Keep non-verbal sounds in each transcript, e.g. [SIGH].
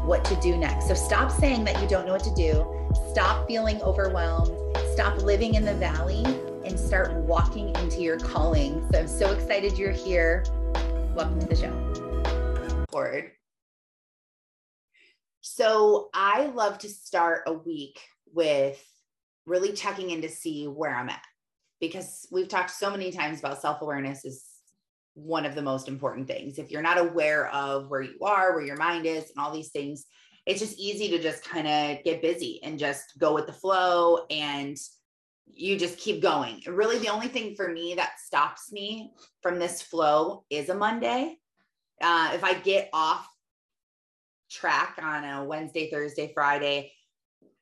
what to do next. So stop saying that you don't know what to do. Stop feeling overwhelmed stop living in the valley and start walking into your calling. So I'm so excited you're here. Welcome to the show. So I love to start a week with really checking in to see where I'm at because we've talked so many times about self awareness is one of the most important things. If you're not aware of where you are, where your mind is, and all these things, it's just easy to just kind of get busy and just go with the flow and you just keep going. Really, the only thing for me that stops me from this flow is a Monday. Uh, if I get off track on a Wednesday, Thursday, Friday,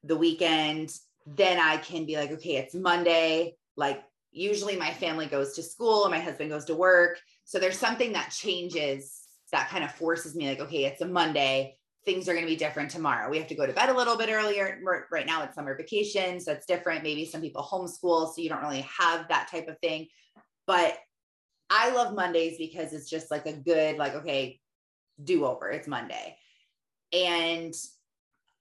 the weekend, then I can be like, okay, it's Monday. Like, usually my family goes to school, my husband goes to work. So there's something that changes that kind of forces me, like, okay, it's a Monday things are going to be different tomorrow. We have to go to bed a little bit earlier. Right now it's summer vacation, so it's different. Maybe some people homeschool, so you don't really have that type of thing. But I love Mondays because it's just like a good, like, okay, do over. It's Monday. And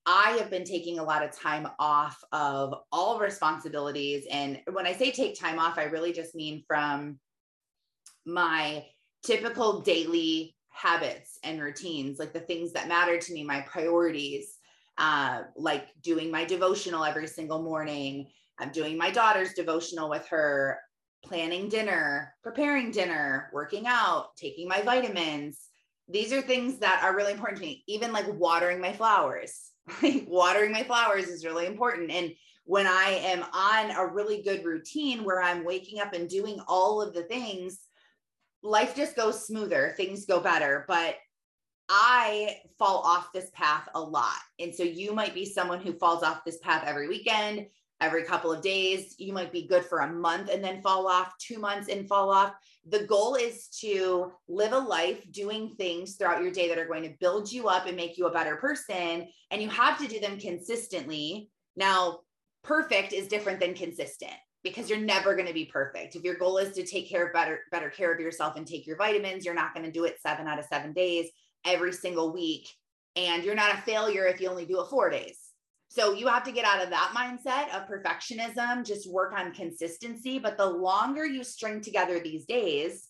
I have been taking a lot of time off of all responsibilities. And when I say take time off, I really just mean from my typical daily habits and routines, like the things that matter to me, my priorities, uh, like doing my devotional every single morning. I'm doing my daughter's devotional with her, planning dinner, preparing dinner, working out, taking my vitamins. These are things that are really important to me, even like watering my flowers. [LAUGHS] Like watering my flowers is really important. And when I am on a really good routine where I'm waking up and doing all of the things, life just goes smoother, things go better. But I fall off this path a lot. And so you might be someone who falls off this path every weekend, every couple of days. You might be good for a month and then fall off, two months and fall off. The goal is to live a life doing things throughout your day that are going to build you up and make you a better person. And you have to do them consistently. Now, perfect is different than consistent because you're never going to be perfect. If your goal is to take care of better better care of yourself and take your vitamins, you're not going to do it 7 out of 7 days every single week and you're not a failure if you only do it 4 days. So you have to get out of that mindset of perfectionism, just work on consistency, but the longer you string together these days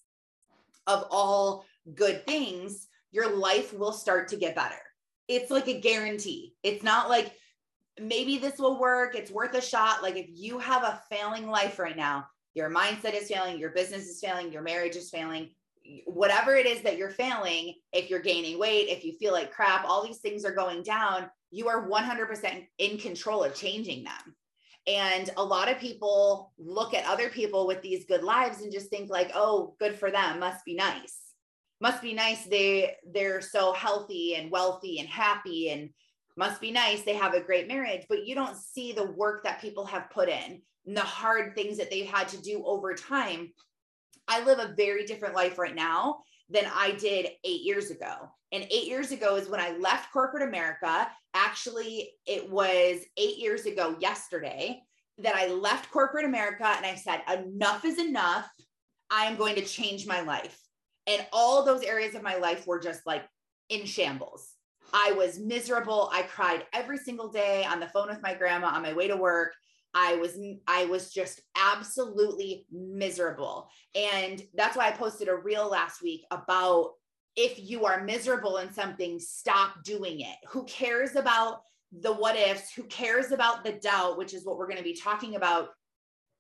of all good things, your life will start to get better. It's like a guarantee. It's not like maybe this will work. It's worth a shot. Like if you have a failing life right now, your mindset is failing, your business is failing, your marriage is failing, whatever it is that you're failing, if you're gaining weight, if you feel like crap, all these things are going down, you are 100% in control of changing them. And a lot of people look at other people with these good lives and just think like, "Oh, good for them, must be nice." Must be nice they they're so healthy and wealthy and happy and must be nice they have a great marriage but you don't see the work that people have put in and the hard things that they've had to do over time. I live a very different life right now than i did eight years ago. And eight years ago is when i left corporate america. Actually it was eight years ago yesterday that i left corporate america and i said enough is enough. I am going to change my life. And all those areas of my life were just like in shambles I was miserable. I cried every single day on the phone with my grandma on my way to work. I was I was just absolutely miserable. And that's why I posted a reel last week about if you are miserable in something, stop doing it. Who cares about the what ifs? Who cares about the doubt, which is what we're going to be talking about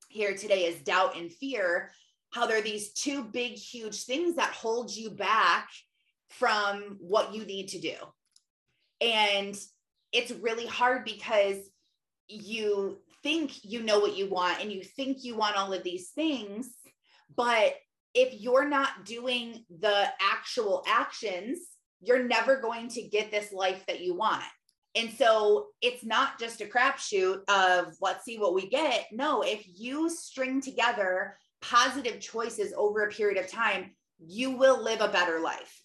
here today is doubt and fear. How there are these two big, huge things that hold you back from what you need to do. And it's really hard because you think you know what you want and you think you want all of these things. But if you're not doing the actual actions, you're never going to get this life that you want. And so it's not just a crapshoot of let's see what we get. No, if you string together positive choices over a period of time, you will live a better life.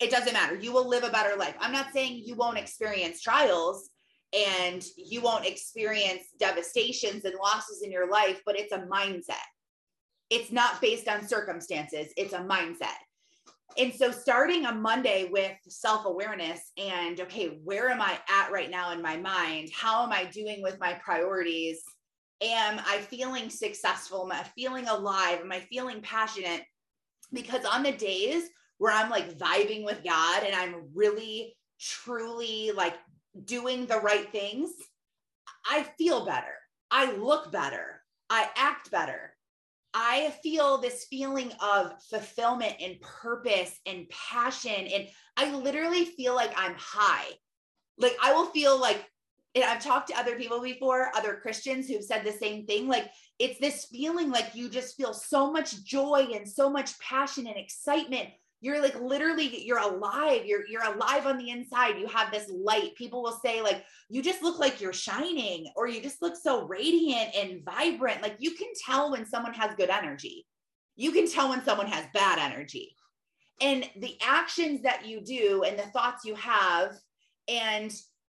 It doesn't matter. You will live a better life. I'm not saying you won't experience trials and you won't experience devastations and losses in your life, but it's a mindset. It's not based on circumstances, it's a mindset. And so, starting a Monday with self awareness and okay, where am I at right now in my mind? How am I doing with my priorities? Am I feeling successful? Am I feeling alive? Am I feeling passionate? Because on the days where I'm like vibing with God and I'm really, truly like doing the right things, I feel better. I look better. I act better. I feel this feeling of fulfillment and purpose and passion. And I literally feel like I'm high. Like I will feel like, and I've talked to other people before, other Christians who've said the same thing. Like it's this feeling like you just feel so much joy and so much passion and excitement you're like literally you're alive. You're you're alive on the inside. You have this light. People will say like you just look like you're shining or you just look so radiant and vibrant. Like you can tell when someone has good energy. You can tell when someone has bad energy. And the actions that you do and the thoughts you have and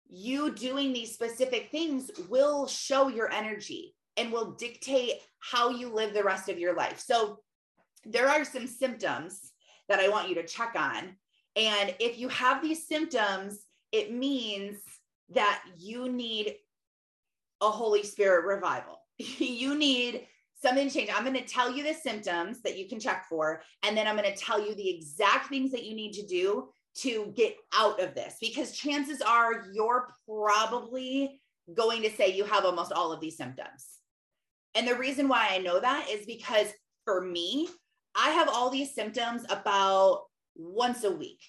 you doing these specific things will show your energy and will dictate how you live the rest of your life. So there are some symptoms that I want you to check on. And if you have these symptoms, it means that you need a Holy Spirit revival. [LAUGHS] you need something to change. I'm going to tell you the symptoms that you can check for, and then I'm going to tell you the exact things that you need to do to get out of this because chances are you're probably going to say you have almost all of these symptoms. And the reason why I know that is because for me, I have all these symptoms about once a week,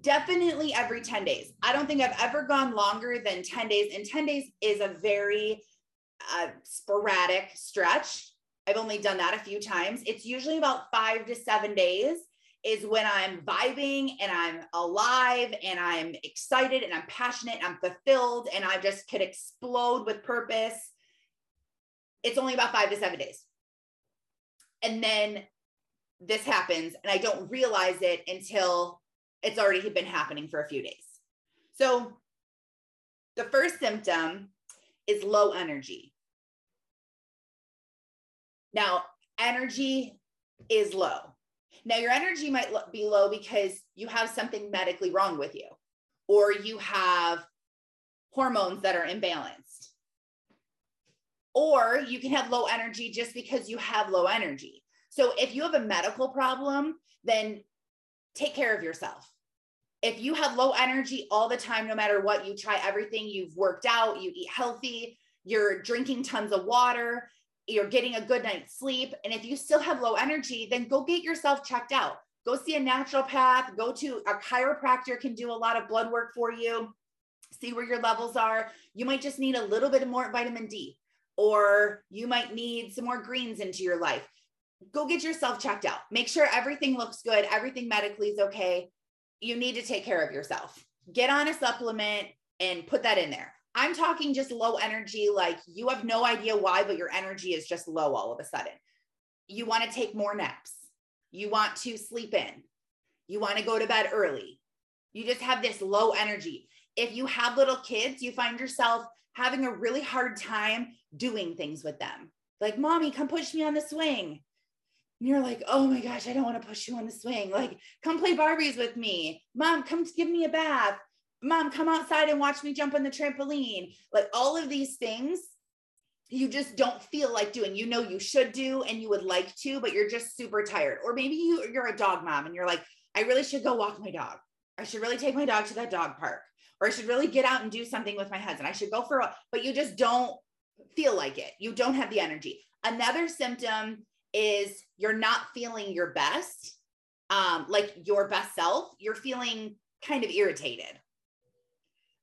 definitely every 10 days. I don't think I've ever gone longer than 10 days, and 10 days is a very uh, sporadic stretch. I've only done that a few times. It's usually about five to seven days is when I'm vibing and I'm alive and I'm excited and I'm passionate and I'm fulfilled and I just could explode with purpose. It's only about five to seven days. And then this happens and I don't realize it until it's already been happening for a few days. So the first symptom is low energy. Now, energy is low. Now, your energy might be low because you have something medically wrong with you, or you have hormones that are imbalanced. Or you can have low energy just because you have low energy. So if you have a medical problem, then take care of yourself. If you have low energy all the time, no matter what, you try everything, you've worked out, you eat healthy, you're drinking tons of water, you're getting a good night's sleep. And if you still have low energy, then go get yourself checked out. Go see a naturopath, go to a chiropractor can do a lot of blood work for you, see where your levels are. You might just need a little bit more vitamin D, or you might need some more greens into your life go get yourself checked out. Make sure everything looks good, everything medically is okay. You need to take care of yourself. Get on a supplement and put that in there. I'm talking just low energy, like you have no idea why, but your energy is just low all of a sudden. You want to take more naps. You want to sleep in. You want to go to bed early. You just have this low energy. If you have little kids, you find yourself having a really hard time doing things with them. Like, mommy, come push me on the swing and you're like, oh my gosh, I don't want to push you on the swing. Like, come play Barbies with me. Mom, come give me a bath. Mom, come outside and watch me jump on the trampoline. Like, all of these things you just don't feel like doing. You know, you should do and you would like to, but you're just super tired. Or maybe you, you're a dog mom and you're like, I really should go walk my dog. I should really take my dog to that dog park. Or I should really get out and do something with my husband. I should go for a, but you just don't feel like it. You don't have the energy. Another symptom is you're not feeling your best, um, like your best self. You're feeling kind of irritated.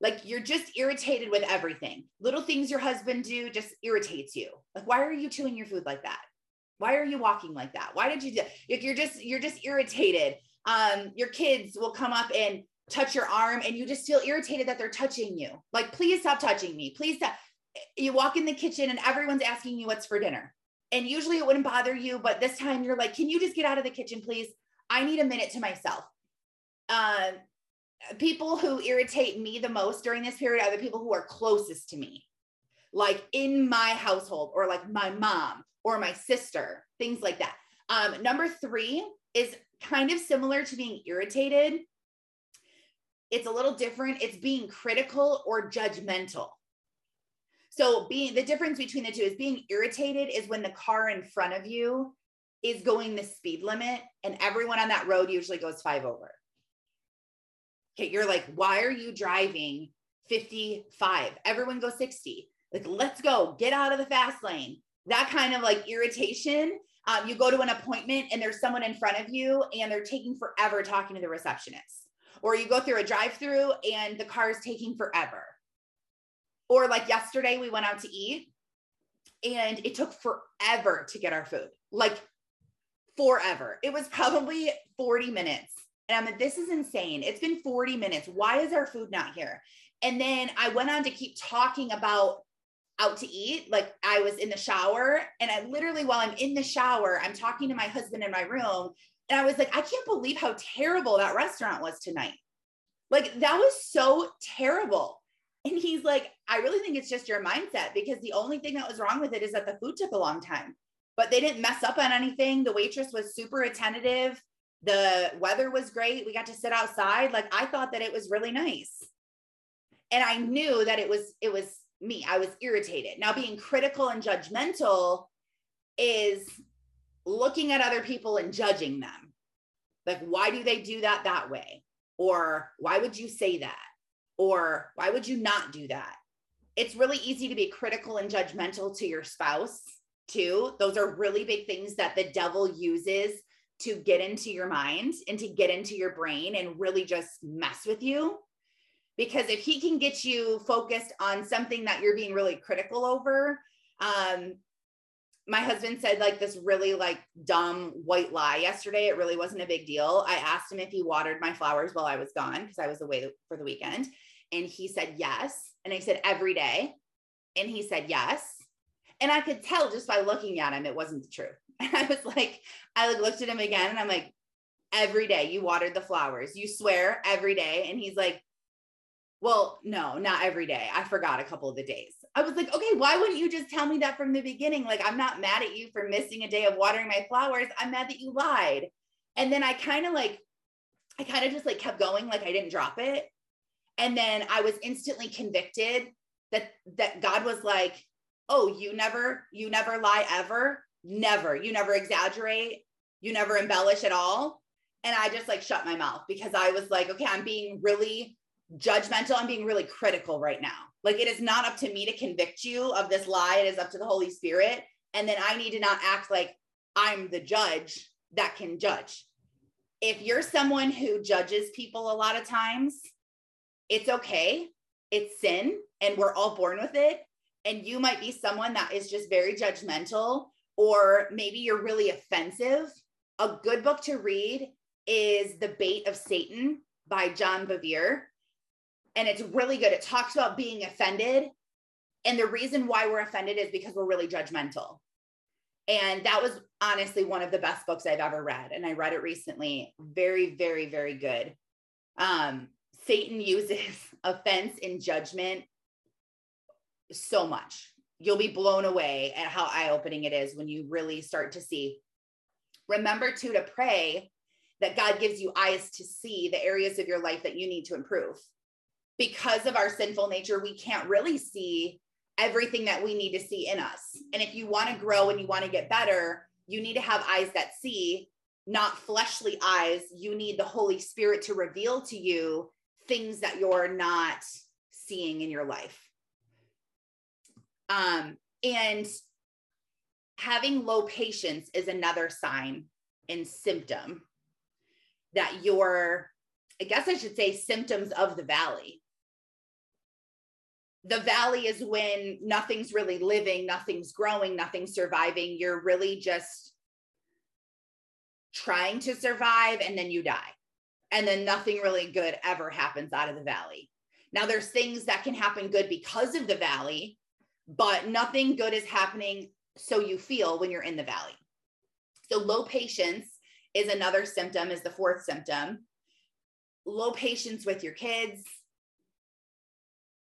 Like you're just irritated with everything. Little things your husband do just irritates you. Like, why are you chewing your food like that? Why are you walking like that? Why did you do? If you're just you're just irritated. Um, your kids will come up and touch your arm and you just feel irritated that they're touching you. Like, please stop touching me. Please stop. You walk in the kitchen and everyone's asking you what's for dinner. And usually it wouldn't bother you, but this time you're like, can you just get out of the kitchen, please? I need a minute to myself. Uh, people who irritate me the most during this period are the people who are closest to me, like in my household, or like my mom or my sister, things like that. Um, number three is kind of similar to being irritated. It's a little different. It's being critical or judgmental. So being the difference between the two is being irritated is when the car in front of you is going the speed limit and everyone on that road usually goes five over. Okay, you're like, why are you driving 55? Everyone goes 60. Like, let's go, get out of the fast lane. That kind of like irritation. Um, you go to an appointment and there's someone in front of you and they're taking forever talking to the receptionist. Or you go through a drive through and the car is taking forever. Or like yesterday, we went out to eat and it took forever to get our food. Like forever. It was probably 40 minutes. And I'm like, this is insane. It's been 40 minutes. Why is our food not here? And then I went on to keep talking about out to eat. Like I was in the shower and I literally, while I'm in the shower, I'm talking to my husband in my room. And I was like, I can't believe how terrible that restaurant was tonight. Like that was so terrible. And he's like, I really think it's just your mindset because the only thing that was wrong with it is that the food took a long time but they didn't mess up on anything. The waitress was super attentive. The weather was great. We got to sit outside. Like I thought that it was really nice. And I knew that it was it was me. I was irritated. Now being critical and judgmental is looking at other people and judging them. Like why do they do that that way? Or why would you say that? Or why would you not do that? It's really easy to be critical and judgmental to your spouse too. Those are really big things that the devil uses to get into your mind and to get into your brain and really just mess with you. Because if he can get you focused on something that you're being really critical over, um, my husband said like this really like dumb white lie yesterday. It really wasn't a big deal. I asked him if he watered my flowers while I was gone because I was away for the weekend. And he said yes. And I said every day. And he said yes. And I could tell just by looking at him, it wasn't the truth. [LAUGHS] And I was like, I looked at him again and I'm like, every day you watered the flowers. You swear every day. And he's like, well, no, not every day. I forgot a couple of the days. I was like, okay, why wouldn't you just tell me that from the beginning? Like, I'm not mad at you for missing a day of watering my flowers. I'm mad that you lied. And then I kind of like, I kind of just like kept going, like I didn't drop it. And then I was instantly convicted that that God was like, oh, you never, you never lie ever. Never. You never exaggerate. You never embellish at all. And I just like shut my mouth because I was like, okay, I'm being really judgmental. I'm being really critical right now. Like it is not up to me to convict you of this lie. It is up to the Holy Spirit. And then I need to not act like I'm the judge that can judge. If you're someone who judges people a lot of times, it's okay. It's sin and we're all born with it and you might be someone that is just very judgmental or maybe you're really offensive, a good book to read is The Bait of Satan by John Bevere. And it's really good. It talks about being offended. And the reason why we're offended is because we're really judgmental. And that was honestly one of the best books I've ever read. And I read it recently. Very, very, very good. Um, Satan uses [LAUGHS] offense and judgment so much. You'll be blown away at how eye opening it is when you really start to see. Remember, too, to pray that God gives you eyes to see the areas of your life that you need to improve. Because of our sinful nature, we can't really see everything that we need to see in us. And if you want to grow and you want to get better, you need to have eyes that see, not fleshly eyes. You need the Holy Spirit to reveal to you things that you're not seeing in your life. Um, and having low patience is another sign and symptom that you're, I guess I should say, symptoms of the valley. The valley is when nothing's really living, nothing's growing, nothing's surviving. You're really just trying to survive and then you die. And then nothing really good ever happens out of the valley. Now, there's things that can happen good because of the valley, but nothing good is happening so you feel when you're in the valley. So, low patience is another symptom, is the fourth symptom. Low patience with your kids,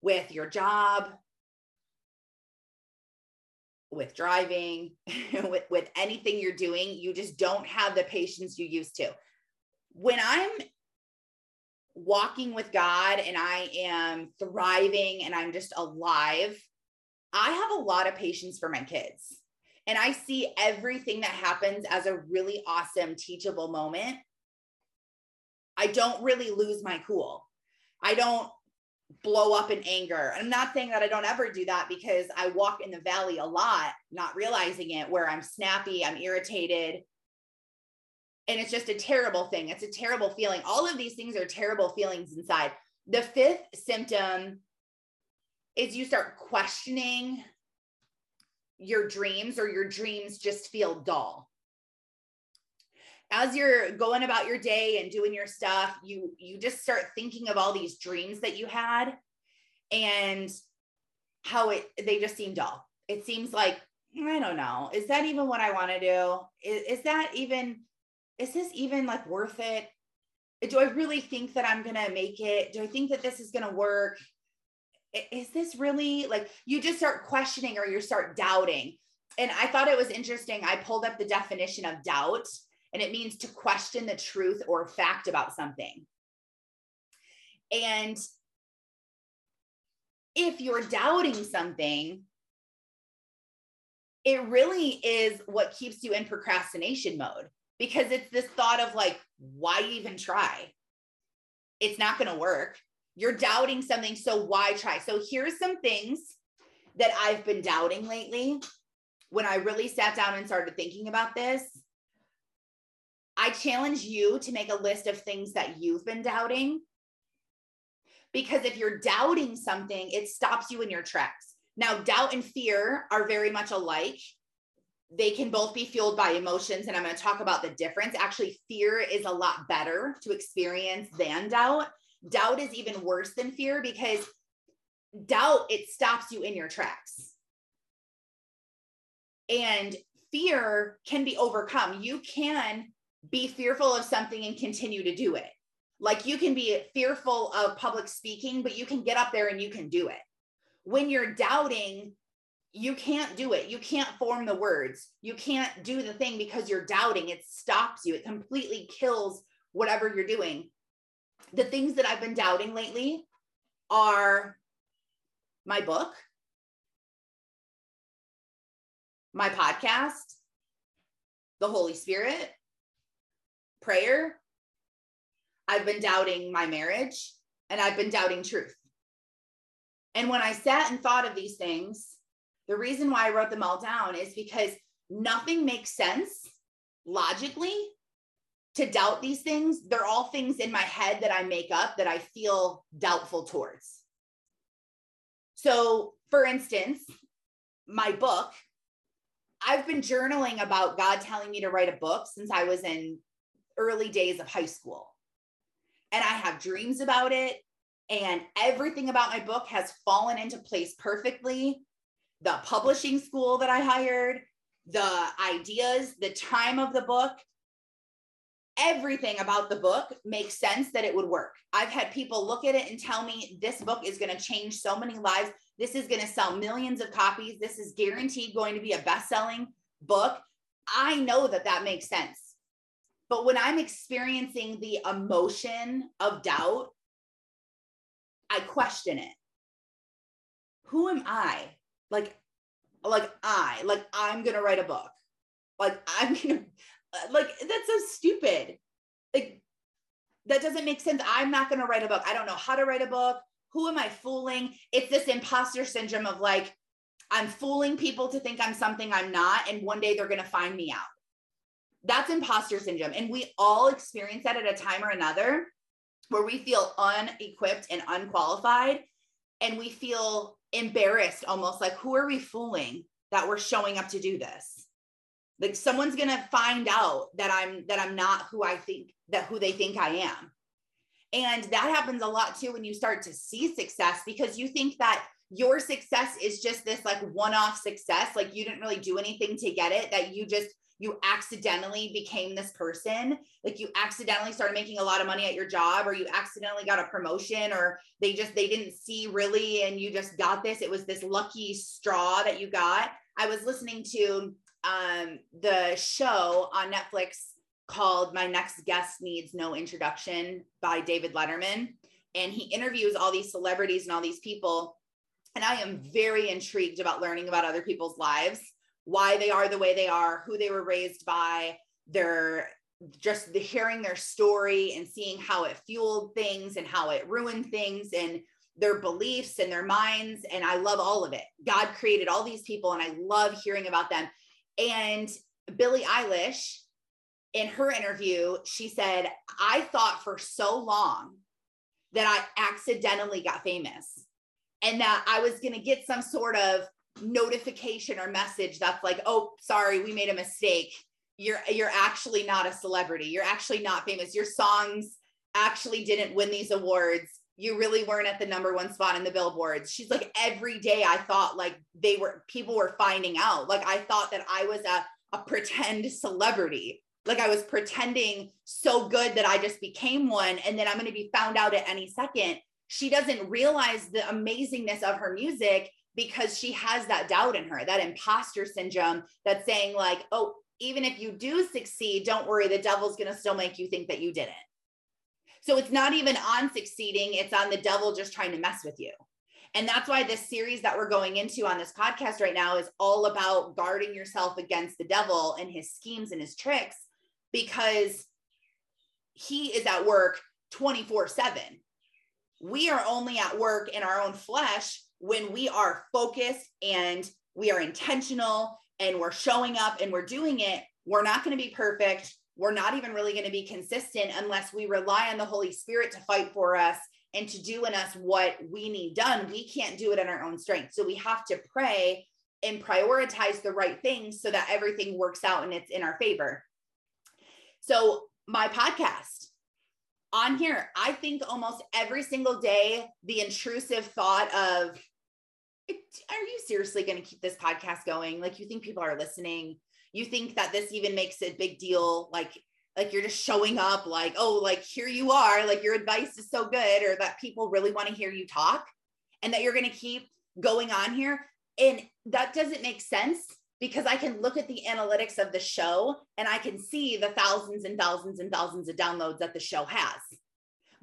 with your job, with driving, [LAUGHS] with, with anything you're doing, you just don't have the patience you used to. When I'm walking with God and I am thriving and I'm just alive, I have a lot of patience for my kids. And I see everything that happens as a really awesome teachable moment. I don't really lose my cool. I don't blow up in anger. I'm not saying that I don't ever do that because I walk in the valley a lot, not realizing it, where I'm snappy, I'm irritated. And it's just a terrible thing. It's a terrible feeling. All of these things are terrible feelings inside. The fifth symptom is you start questioning your dreams or your dreams just feel dull as you're going about your day and doing your stuff you you just start thinking of all these dreams that you had and how it they just seem dull it seems like i don't know is that even what i want to do is, is that even is this even like worth it? Do i really think that i'm gonna make it? Do i think that this is gonna work? Is this really like you just start questioning or you start doubting. And i thought it was interesting i pulled up the definition of doubt and it means to question the truth or fact about something. And if you're doubting something, it really is what keeps you in procrastination mode because it's this thought of like, why even try? It's not going to work. You're doubting something, so why try? So here's some things that I've been doubting lately. When I really sat down and started thinking about this, I challenge you to make a list of things that you've been doubting. Because if you're doubting something, it stops you in your tracks. Now, doubt and fear are very much alike. They can both be fueled by emotions. And I'm going to talk about the difference. Actually, fear is a lot better to experience than doubt. Doubt is even worse than fear because doubt, it stops you in your tracks. And fear can be overcome. You can be fearful of something and continue to do it. Like you can be fearful of public speaking, but you can get up there and you can do it. When you're doubting, you can't do it. You can't form the words. You can't do the thing because you're doubting. It stops you. It completely kills whatever you're doing. The things that I've been doubting lately are my book, my podcast, the Holy Spirit, prayer, I've been doubting my marriage, and I've been doubting truth. And when I sat and thought of these things, the reason why I wrote them all down is because nothing makes sense logically to doubt these things. They're all things in my head that I make up that I feel doubtful towards. So, for instance, my book, I've been journaling about God telling me to write a book since I was in early days of high school. And I have dreams about it. And everything about my book has fallen into place perfectly. The publishing school that I hired, the ideas, the time of the book, everything about the book makes sense that it would work. I've had people look at it and tell me this book is going to change so many lives. This is going to sell millions of copies. This is guaranteed going to be a best selling book. I know that that makes sense. But when I'm experiencing the emotion of doubt, I question it. Who am I? Like, like I, like I'm gonna write a book. Like I'm gonna, [LAUGHS] like that's so stupid. Like that doesn't make sense. I'm not gonna write a book. I don't know how to write a book. Who am I fooling? It's this imposter syndrome of like, I'm fooling people to think I'm something I'm not, and one day they're gonna find me out that's imposter syndrome. And we all experience that at a time or another where we feel unequipped and unqualified and we feel embarrassed almost like who are we fooling that we're showing up to do this like someone's going to find out that i'm that i'm not who i think that who they think i am And that happens a lot too when you start to see success because you think that your success is just this like one off success. Like you didn't really do anything to get it, that you just, you accidentally became this person. Like you accidentally started making a lot of money at your job, or you accidentally got a promotion, or they just, they didn't see really, and you just got this. It was this lucky straw that you got. I was listening to um, the show on Netflix called My Next Guest Needs No Introduction by David Letterman. And he interviews all these celebrities and all these people. And I am very intrigued about learning about other people's lives, why they are the way they are, who they were raised by, their just the hearing their story and seeing how it fueled things and how it ruined things and their beliefs and their minds. And I love all of it. God created all these people and I love hearing about them. And Billie Eilish in her interview, she said, I thought for so long that I accidentally got famous and that I was going to get some sort of notification or message that's like, oh, sorry, we made a mistake. You're you're actually not a celebrity. You're actually not famous. Your songs actually didn't win these awards. You really weren't at the number one spot in the billboards. She's like, every day I thought like they were people were finding out. Like I thought that I was a, a pretend celebrity like I was pretending so good that I just became one and then I'm going to be found out at any second. She doesn't realize the amazingness of her music because she has that doubt in her, that imposter syndrome that's saying, like, oh, even if you do succeed, don't worry, the devil's going to still make you think that you didn't. So it's not even on succeeding, it's on the devil just trying to mess with you. And that's why this series that we're going into on this podcast right now is all about guarding yourself against the devil and his schemes and his tricks because he is at work 24 7. We are only at work in our own flesh when we are focused and we are intentional and we're showing up and we're doing it. We're not going to be perfect. We're not even really going to be consistent unless we rely on the Holy Spirit to fight for us and to do in us what we need done. We can't do it in our own strength. So we have to pray and prioritize the right things so that everything works out and it's in our favor. So, my podcast on here, I think almost every single day, the intrusive thought of, are you seriously going to keep this podcast going? Like, you think people are listening? You think that this even makes a big deal? Like, like you're just showing up, like, oh, like here you are, like your advice is so good, or that people really want to hear you talk, and that you're going to keep going on here. And that doesn't make sense because I can look at the analytics of the show and I can see the thousands and thousands and thousands of downloads that the show has.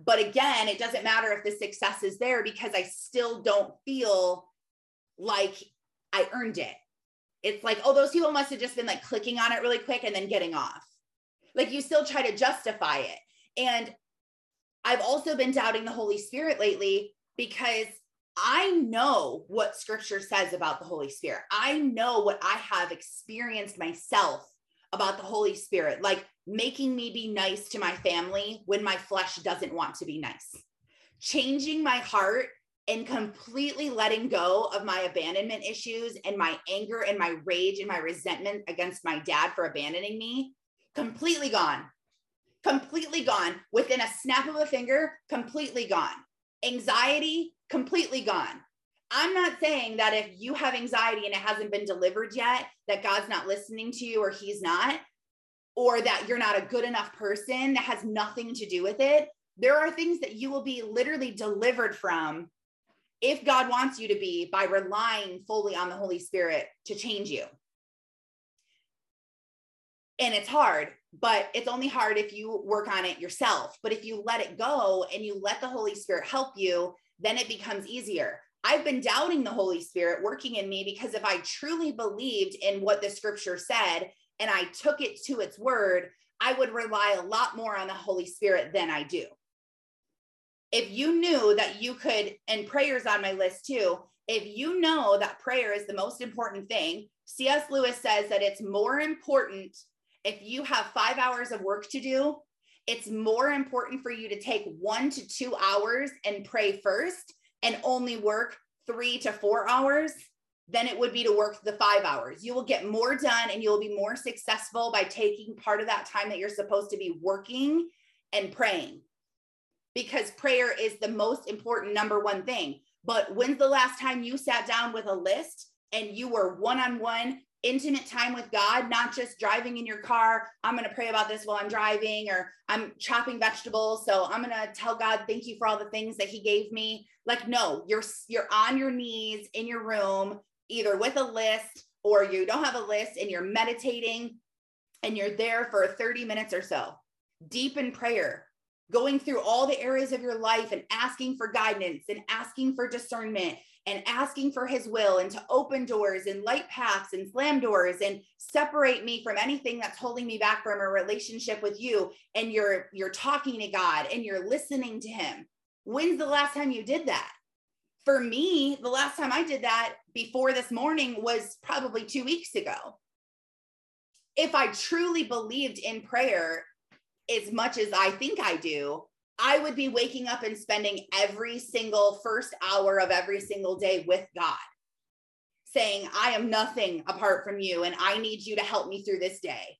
But again, it doesn't matter if the success is there because I still don't feel like I earned it. It's like, oh, those people must have just been like clicking on it really quick and then getting off. Like you still try to justify it. And I've also been doubting the Holy Spirit lately because I know what scripture says about the Holy Spirit. I know what I have experienced myself about the Holy Spirit, like making me be nice to my family when my flesh doesn't want to be nice, changing my heart and completely letting go of my abandonment issues and my anger and my rage and my resentment against my dad for abandoning me, completely gone. Completely gone within a snap of a finger, completely gone. Anxiety, completely gone. I'm not saying that if you have anxiety and it hasn't been delivered yet, that God's not listening to you or he's not, or that you're not a good enough person that has nothing to do with it. There are things that you will be literally delivered from if God wants you to be by relying fully on the Holy Spirit to change you. And it's hard, but it's only hard if you work on it yourself. But if you let it go and you let the Holy Spirit help you, then it becomes easier. I've been doubting the Holy Spirit working in me because if I truly believed in what the scripture said and I took it to its word, I would rely a lot more on the Holy Spirit than I do. If you knew that you could, and prayers on my list too, if you know that prayer is the most important thing, C.S. Lewis says that it's more important if you have five hours of work to do it's more important for you to take one to two hours and pray first and only work three to four hours than it would be to work the five hours. You will get more done and you'll be more successful by taking part of that time that you're supposed to be working and praying. Because prayer is the most important number one thing. But when's the last time you sat down with a list and you were one on one, intimate time with God, not just driving in your car? I'm going to pray about this while I'm driving, or I'm chopping vegetables. So I'm going to tell God, thank you for all the things that He gave me. Like, no, you're you're on your knees in your room, either with a list or you don't have a list and you're meditating and you're there for 30 minutes or so, deep in prayer, going through all the areas of your life and asking for guidance and asking for discernment and asking for his will and to open doors and light paths and slam doors and separate me from anything that's holding me back from a relationship with you and you're you're talking to God and you're listening to him. When's the last time you did that? For me the last time I did that before this morning was probably 2 weeks ago. If I truly believed in prayer as much as I think I do, I would be waking up and spending every single first hour of every single day with God, saying, I am nothing apart from you, and I need you to help me through this day.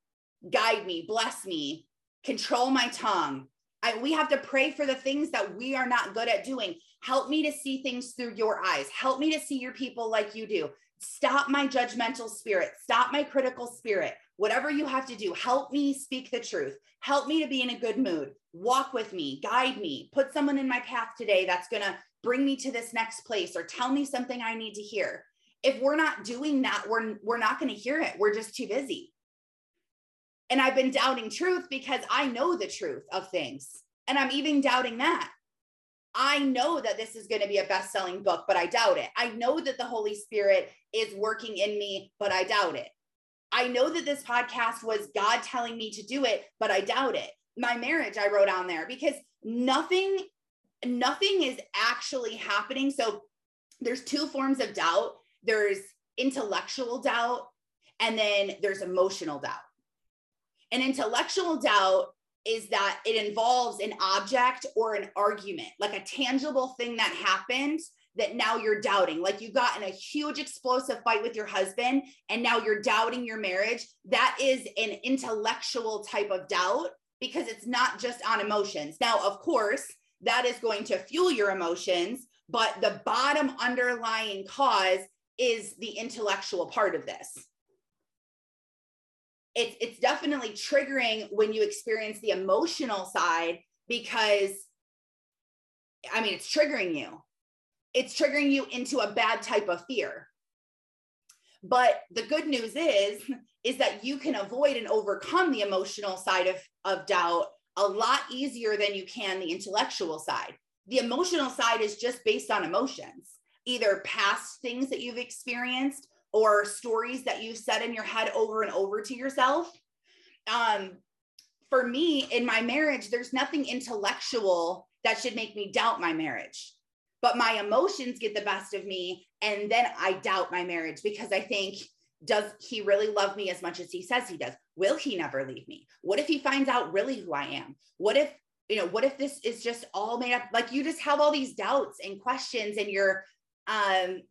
Guide me, bless me, control my tongue. I, we have to pray for the things that we are not good at doing. Help me to see things through your eyes. Help me to see your people like you do. Stop my judgmental spirit. Stop my critical spirit whatever you have to do, help me speak the truth. Help me to be in a good mood. Walk with me, guide me, put someone in my path today that's going to bring me to this next place or tell me something I need to hear. If we're not doing that, we're, we're not going to hear it. We're just too busy. And I've been doubting truth because I know the truth of things. And I'm even doubting that. I know that this is going to be a best selling book, but I doubt it. I know that the Holy Spirit is working in me, but I doubt it. I know that this podcast was God telling me to do it, but I doubt it. My marriage, I wrote on there because nothing, nothing is actually happening. So there's two forms of doubt there's intellectual doubt, and then there's emotional doubt. And intellectual doubt is that it involves an object or an argument, like a tangible thing that happened that now you're doubting. Like you got in a huge explosive fight with your husband and now you're doubting your marriage. That is an intellectual type of doubt because it's not just on emotions. Now, of course, that is going to fuel your emotions, but the bottom underlying cause is the intellectual part of this. It's, it's definitely triggering when you experience the emotional side because I mean, it's triggering you it's triggering you into a bad type of fear. But the good news is, is that you can avoid and overcome the emotional side of, of doubt a lot easier than you can the intellectual side. The emotional side is just based on emotions, either past things that you've experienced or stories that you've said in your head over and over to yourself. Um, for me, in my marriage, there's nothing intellectual that should make me doubt my marriage. But my emotions get the best of me and then i doubt my marriage because i think does he really love me as much as he says he does? Will he never leave me? What if he finds out really who i am? What if you know what if this is just all made up? Like you just have all these doubts and questions and you're um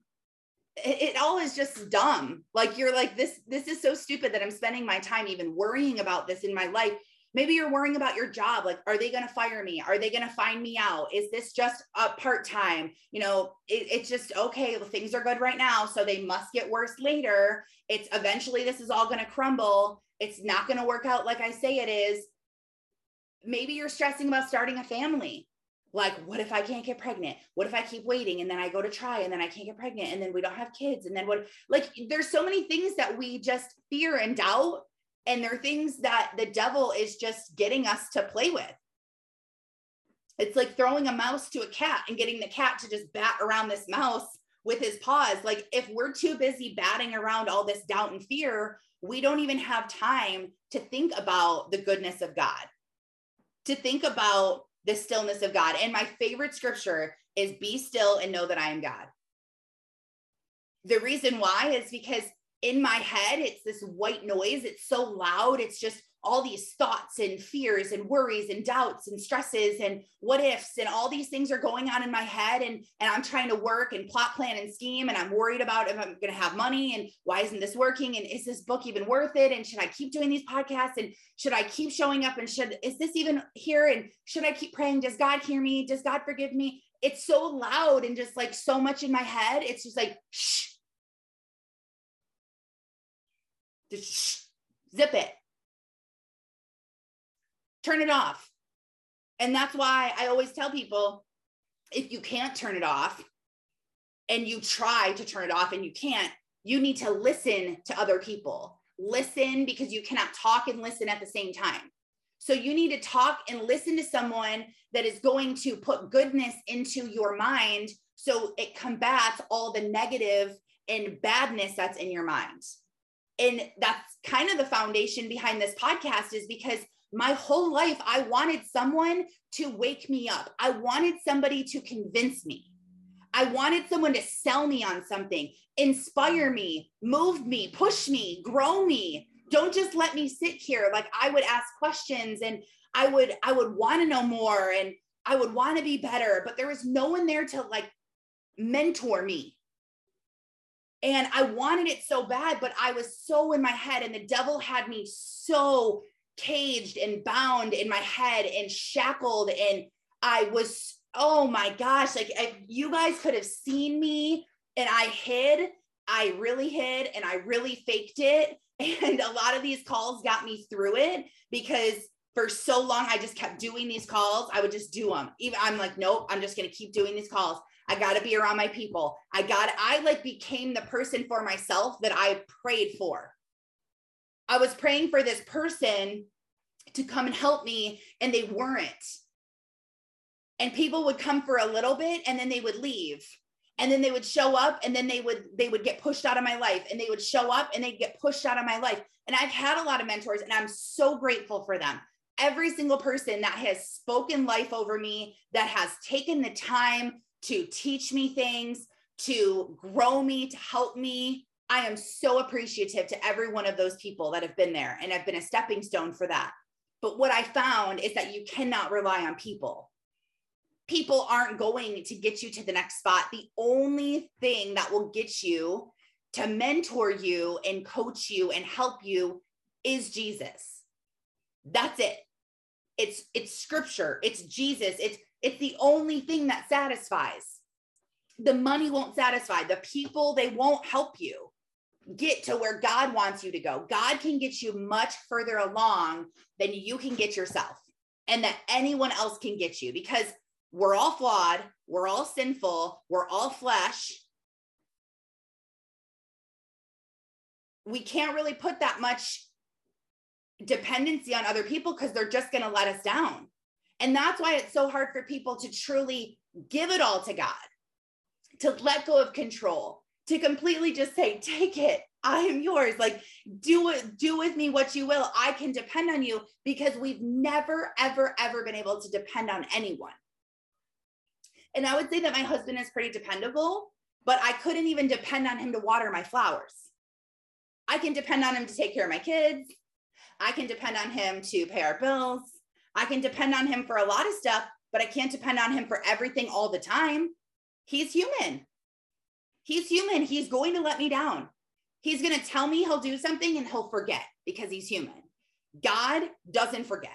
it, it all is just dumb. Like you're like this this is so stupid that i'm spending my time even worrying about this in my life. Maybe you're worrying about your job. Like are they going to fire me? Are they going to find me out? Is this just a part-time? You know it, it's just okay well, things are good right now so they must get worse later. It's eventually this is all going to crumble. It's not going to work out like i say it is. Maybe you're stressing about starting a family like what if i can't get pregnant what if i keep waiting and then i go to try and then i can't get pregnant and then we don't have kids and then what like there's so many things that we just fear and doubt and they're things that the devil is just getting us to play with. It's like throwing a mouse to a cat and getting the cat to just bat around this mouse with his paws. Like, if we're too busy batting around all this doubt and fear, we don't even have time to think about the goodness of God, to think about the stillness of God. And my favorite scripture is be still and know that I am God. The reason why is because in my head, it's this white noise. It's so loud. It's just all these thoughts and fears and worries and doubts and stresses and what ifs and all these things are going on in my head. And and I'm trying to work and plot plan and scheme. And I'm worried about if I'm going to have money and why isn't this working? And is this book even worth it? And should I keep doing these podcasts? And should I keep showing up? And should is this even here? And should I keep praying does God hear me? Does God forgive me? It's so loud and just like so much in my head. It's just like shh. Just shh, zip it turn it off. And that's why I always tell people if you can't turn it off and you try to turn it off and you can't, you need to listen to other people. Listen because you cannot talk and listen at the same time. So you need to talk and listen to someone that is going to put goodness into your mind so it combats all the negative and badness that's in your mind. And that's kind of the foundation behind this podcast is because my whole life, I wanted someone to wake me up. I wanted somebody to convince me. I wanted someone to sell me on something, inspire me, move me, push me, grow me. Don't just let me sit here. Like I would ask questions and I would I would want to know more and I would want to be better, but there was no one there to like mentor me. And I wanted it so bad, but I was so in my head and the devil had me so caged and bound in my head and shackled and i was oh my gosh like you guys could have seen me and i hid i really hid and i really faked it. [LAUGHS] And a lot of these calls got me through it because for so long i just kept doing these calls. I would just do them even i'm like nope i'm just going to keep doing these calls. I got to be around my people. I got i like became the person for myself that i prayed for I was praying for this person to come and help me, and they weren't. And people would come for a little bit and then they would leave. And then they would show up and then they would they would get pushed out of my life and they would show up and they'd get pushed out of my life. And I've had a lot of mentors and I'm so grateful for them. Every single person that has spoken life over me, that has taken the time to teach me things, to grow me, to help me, I am so appreciative to every one of those people that have been there and have been a stepping stone for that. But what I found is that you cannot rely on people. People aren't going to get you to the next spot. The only thing that will get you to mentor you and coach you and help you is Jesus. That's it. It's it's scripture, it's Jesus. It's it's the only thing that satisfies. The money won't satisfy. The people they won't help you get to where God wants you to go. God can get you much further along than you can get yourself and that anyone else can get you because we're all flawed, we're all sinful, we're all flesh. We can't really put that much dependency on other people because they're just going to let us down. And that's why it's so hard for people to truly give it all to God, to let go of control, to completely just say, take it. I am yours. Like, do it, do with me what you will. I can depend on you because we've never, ever, ever been able to depend on anyone. And I would say that my husband is pretty dependable, but I couldn't even depend on him to water my flowers. I can depend on him to take care of my kids. I can depend on him to pay our bills. I can depend on him for a lot of stuff, but I can't depend on him for everything all the time. He's human. He's human. He's going to let me down. He's going to tell me he'll do something and he'll forget because he's human. God doesn't forget.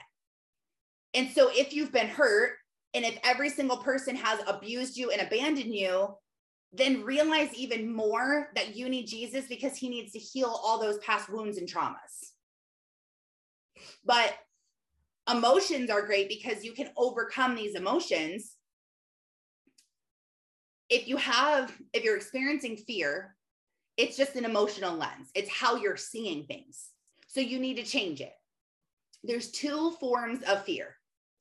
And so if you've been hurt and if every single person has abused you and abandoned you, then realize even more that you need Jesus because he needs to heal all those past wounds and traumas. But emotions are great because you can overcome these emotions if you have if you're experiencing fear it's just an emotional lens. It's how you're seeing things. So you need to change it. There's two forms of fear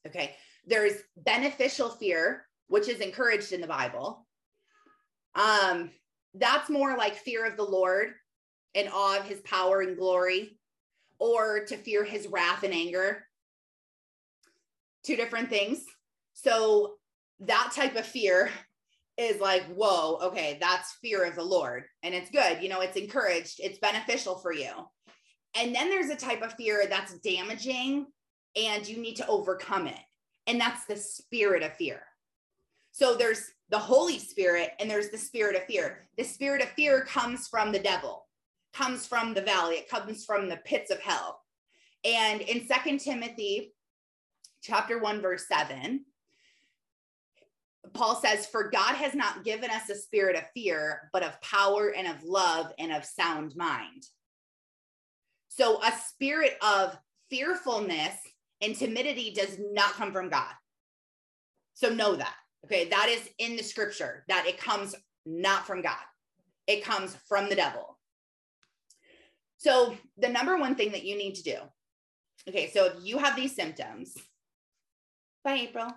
okay? There's beneficial fear which is encouraged in the bible. Um that's more like fear of the lord and awe of his power and glory or to fear his wrath and anger. Two different things. So that type of fear is like, whoa, okay, that's fear of the Lord. And it's good. You know, it's encouraged, it's beneficial for you. And then there's a type of fear that's damaging and you need to overcome it. And that's the spirit of fear. So there's the Holy Spirit and there's the spirit of fear. The spirit of fear comes from the devil, comes from the valley, it comes from the pits of hell. And in Second Timothy chapter 1 verse 7, Paul says, For God has not given us a spirit of fear, but of power and of love and of sound mind. So a spirit of fearfulness and timidity does not come from God. So know that. Okay. That is in the scripture that it comes not from God, it comes from the devil. So the number one thing that you need to do. Okay. So if you have these symptoms, bye, April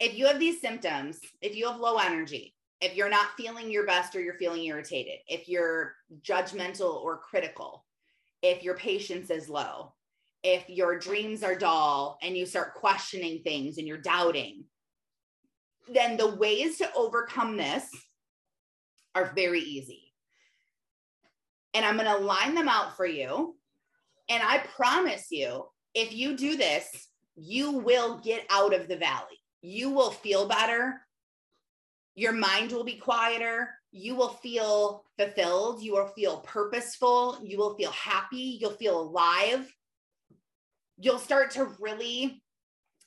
if you have these symptoms, if you have low energy, if you're not feeling your best or you're feeling irritated, if you're judgmental or critical, if your patience is low, if your dreams are dull and you start questioning things and you're doubting, then the ways to overcome this are very easy. And I'm going to line them out for you. And I promise you, if you do this, you will get out of the valley you will feel better. Your mind will be quieter. You will feel fulfilled. You will feel purposeful. You will feel happy. You'll feel alive. You'll start to really,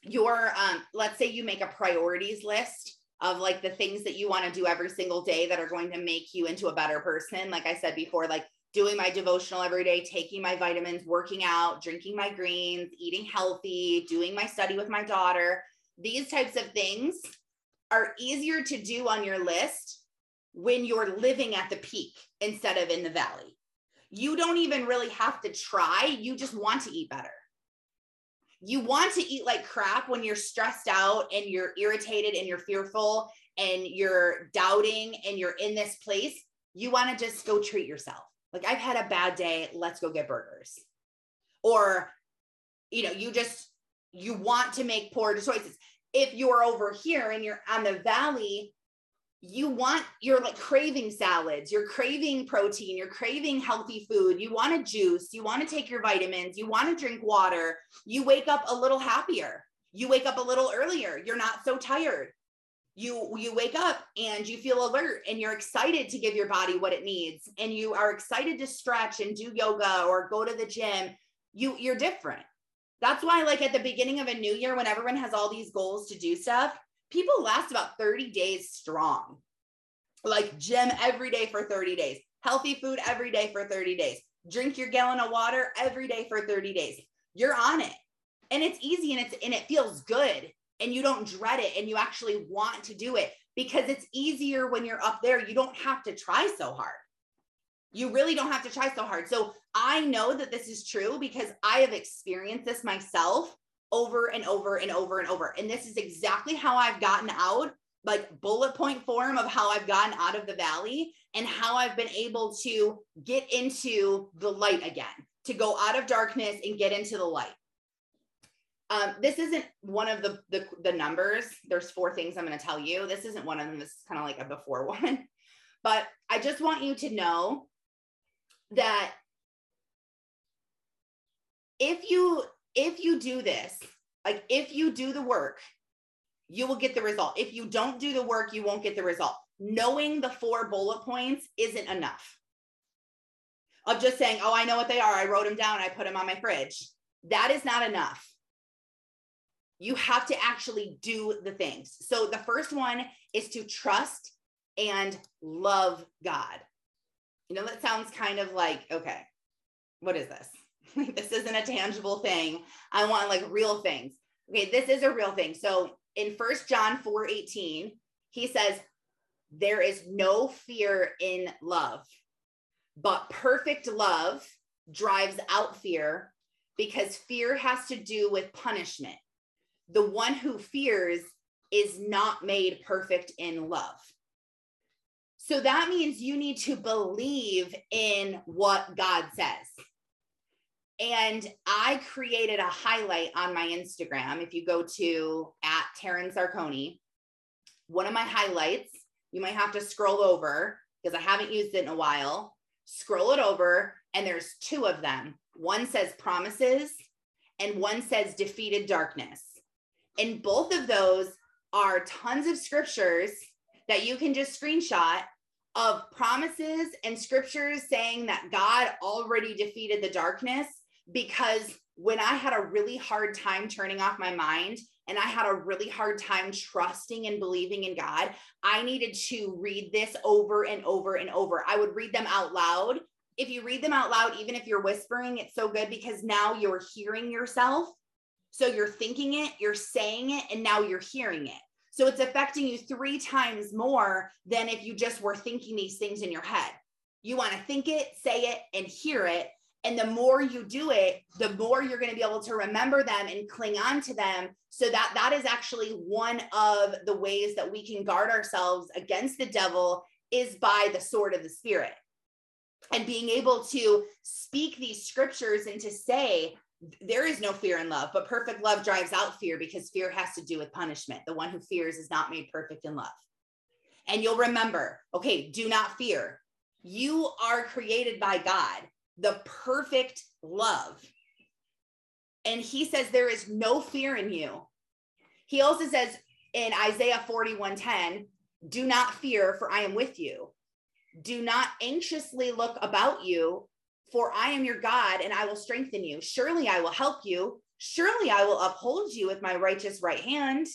your, um, let's say you make a priorities list of like the things that you want to do every single day that are going to make you into a better person. Like I said before, like doing my devotional every day, taking my vitamins, working out, drinking my greens, eating healthy, doing my study with my daughter these types of things are easier to do on your list when you're living at the peak instead of in the valley. You don't even really have to try, you just want to eat better. You want to eat like crap when you're stressed out and you're irritated and you're fearful and you're doubting and you're in this place. You want to just go treat yourself. Like, I've had a bad day, let's go get burgers. Or, you know, you just you want to make poor choices. If you're over here and you're on the valley, you want you're like craving salads, you're craving protein, you're craving healthy food, you want a juice, you want to take your vitamins, you want to drink water, you wake up a little happier. You wake up a little earlier. You're not so tired. You you wake up and you feel alert and you're excited to give your body what it needs and you are excited to stretch and do yoga or go to the gym. You you're different that's why, like at the beginning of a new year, when everyone has all these goals to do stuff, people last about 30 days strong. Like gym every day for 30 days, healthy food every day for 30 days, drink your gallon of water every day for 30 days. You're on it. And it's easy and it's and it feels good and you don't dread it and you actually want to do it because it's easier when you're up there. You don't have to try so hard. You really don't have to try so hard. So I know that this is true because I have experienced this myself over and over and over and over. And this is exactly how I've gotten out, like bullet point form of how I've gotten out of the valley and how I've been able to get into the light again, to go out of darkness and get into the light. Um, this isn't one of the, the the numbers. There's four things I'm going to tell you. This isn't one of them. This is kind of like a before [LAUGHS] one, but I just want you to know that if you if you do this like if you do the work you will get the result. If you don't do the work you won't get the result. Knowing the four bullet points isn't enough. Of just saying oh i know what they are. I wrote them down. I put them on my fridge. That is not enough. You have to actually do the things. So the first one is to trust and love god you know, that sounds kind of like, okay, what is this? [LAUGHS] this isn't a tangible thing. I want like real things. Okay, this is a real thing. So in First John 4 18, he says, There is no fear in love, but perfect love drives out fear because fear has to do with punishment. The one who fears is not made perfect in love. So that means you need to believe in what God says. And I created a highlight on my Instagram. If you go to at Taryn Sarconi, one of my highlights, you might have to scroll over because I haven't used it in a while. Scroll it over, and there's two of them. one says promises, and one says defeated darkness. And both of those are tons of scriptures that you can just screenshot of promises and scriptures saying that God already defeated the darkness because when I had a really hard time turning off my mind and I had a really hard time trusting and believing in God, I needed to read this over and over and over. I would read them out loud. If you read them out loud, even if you're whispering, it's so good because now you're hearing yourself. So you're thinking it, you're saying it, and now you're hearing it. So it's affecting you three times more than if you just were thinking these things in your head. You want to think it, say it, and hear it. And the more you do it, the more you're going to be able to remember them and cling on to them. So that that is actually one of the ways that we can guard ourselves against the devil is by the sword of the spirit. And being able to speak these scriptures and to say, there is no fear in love, but perfect love drives out fear because fear has to do with punishment. The one who fears is not made perfect in love. And you'll remember, okay, do not fear. You are created by God, the perfect love. And he says there is no fear in you. He also says in Isaiah 41:10, do not fear, for I am with you. Do not anxiously look about you, for I am your God and I will strengthen you. Surely I will help you. Surely I will uphold you with my righteous right hand.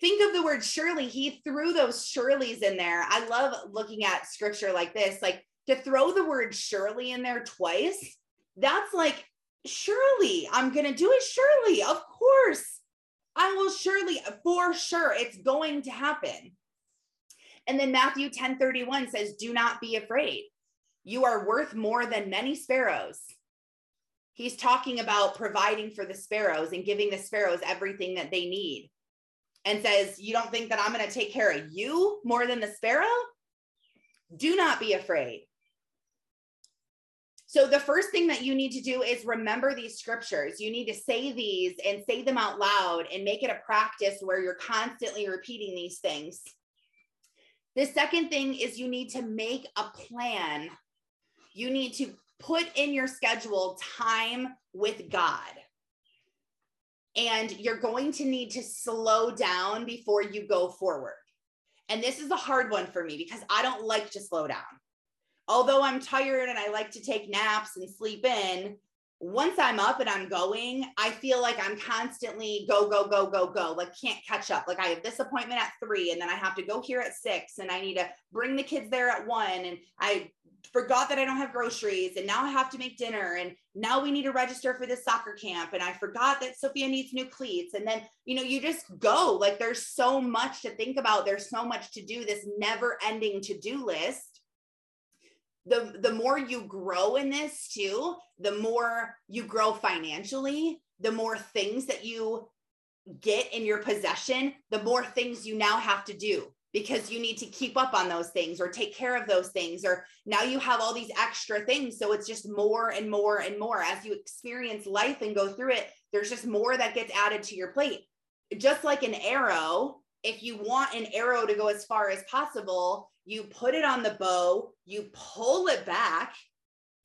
Think of the word surely. He threw those surelys in there. I love looking at scripture like this. Like to throw the word surely in there twice, that's like, surely I'm going to do it. Surely, of course. I will surely, for sure, it's going to happen. And then Matthew 10 31 says, Do not be afraid. You are worth more than many sparrows. He's talking about providing for the sparrows and giving the sparrows everything that they need. And says, You don't think that I'm going to take care of you more than the sparrow? Do not be afraid. So, the first thing that you need to do is remember these scriptures. You need to say these and say them out loud and make it a practice where you're constantly repeating these things. The second thing is you need to make a plan you need to put in your schedule time with God. And you're going to need to slow down before you go forward. And this is a hard one for me because I don't like to slow down. Although I'm tired and I like to take naps and sleep in, once I'm up and I'm going, I feel like I'm constantly go, go, go, go, go, like can't catch up. Like I have this appointment at three and then I have to go here at six and I need to bring the kids there at one. And I forgot that I don't have groceries and now I have to make dinner. And now we need to register for this soccer camp. And I forgot that Sophia needs new cleats. And then, you know, you just go like there's so much to think about. There's so much to do, this never ending to do list the the more you grow in this too the more you grow financially the more things that you get in your possession the more things you now have to do because you need to keep up on those things or take care of those things or now you have all these extra things so it's just more and more and more as you experience life and go through it there's just more that gets added to your plate just like an arrow if you want an arrow to go as far as possible, you put it on the bow, you pull it back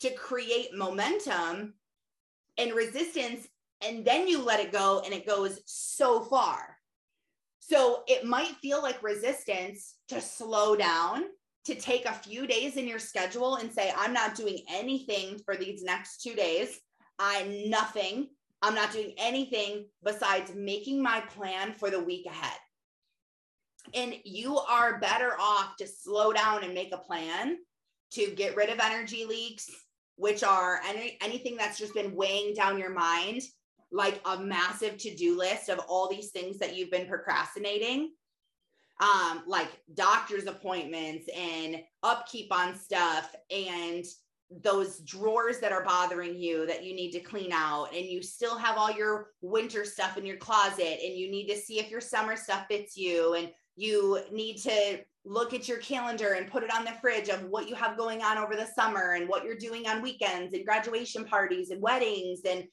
to create momentum and resistance, and then you let it go and it goes so far. So it might feel like resistance to slow down, to take a few days in your schedule and say, I'm not doing anything for these next two days. I'm nothing. I'm not doing anything besides making my plan for the week ahead and you are better off to slow down and make a plan to get rid of energy leaks which are any, anything that's just been weighing down your mind like a massive to-do list of all these things that you've been procrastinating. Um like doctor's appointments and upkeep on stuff and those drawers that are bothering you that you need to clean out and you still have all your winter stuff in your closet and you need to see if your summer stuff fits you and you need to look at your calendar and put it on the fridge of what you have going on over the summer and what you're doing on weekends and graduation parties and weddings and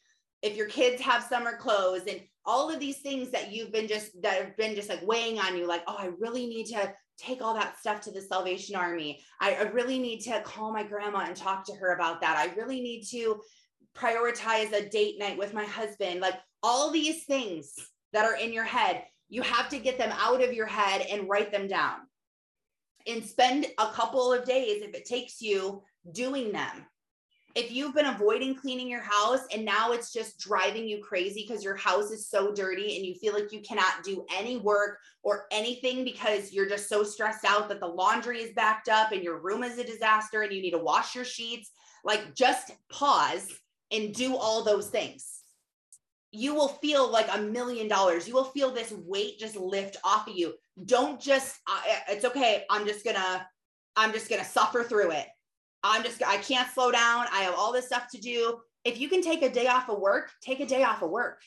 if your kids have summer clothes and all of these things that you've been just that have been just like weighing on you like oh i really need to take all that stuff to the Salvation Army. I, really need to call my grandma and talk to her about that. I really need to prioritize a date night with my husband. Like all these things that are in your head, you have to get them out of your head and write them down and spend a couple of days if it takes you doing them if you've been avoiding cleaning your house and now it's just driving you crazy because your house is so dirty and you feel like you cannot do any work or anything because you're just so stressed out that the laundry is backed up and your room is a disaster and you need to wash your sheets, like just pause and do all those things. You will feel like a million dollars. You will feel this weight just lift off of you. Don't just, uh, it's okay. I'm just gonna, I'm just gonna suffer through it I'm just, I can't slow down. I have all this stuff to do. If you can take a day off of work, take a day off of work.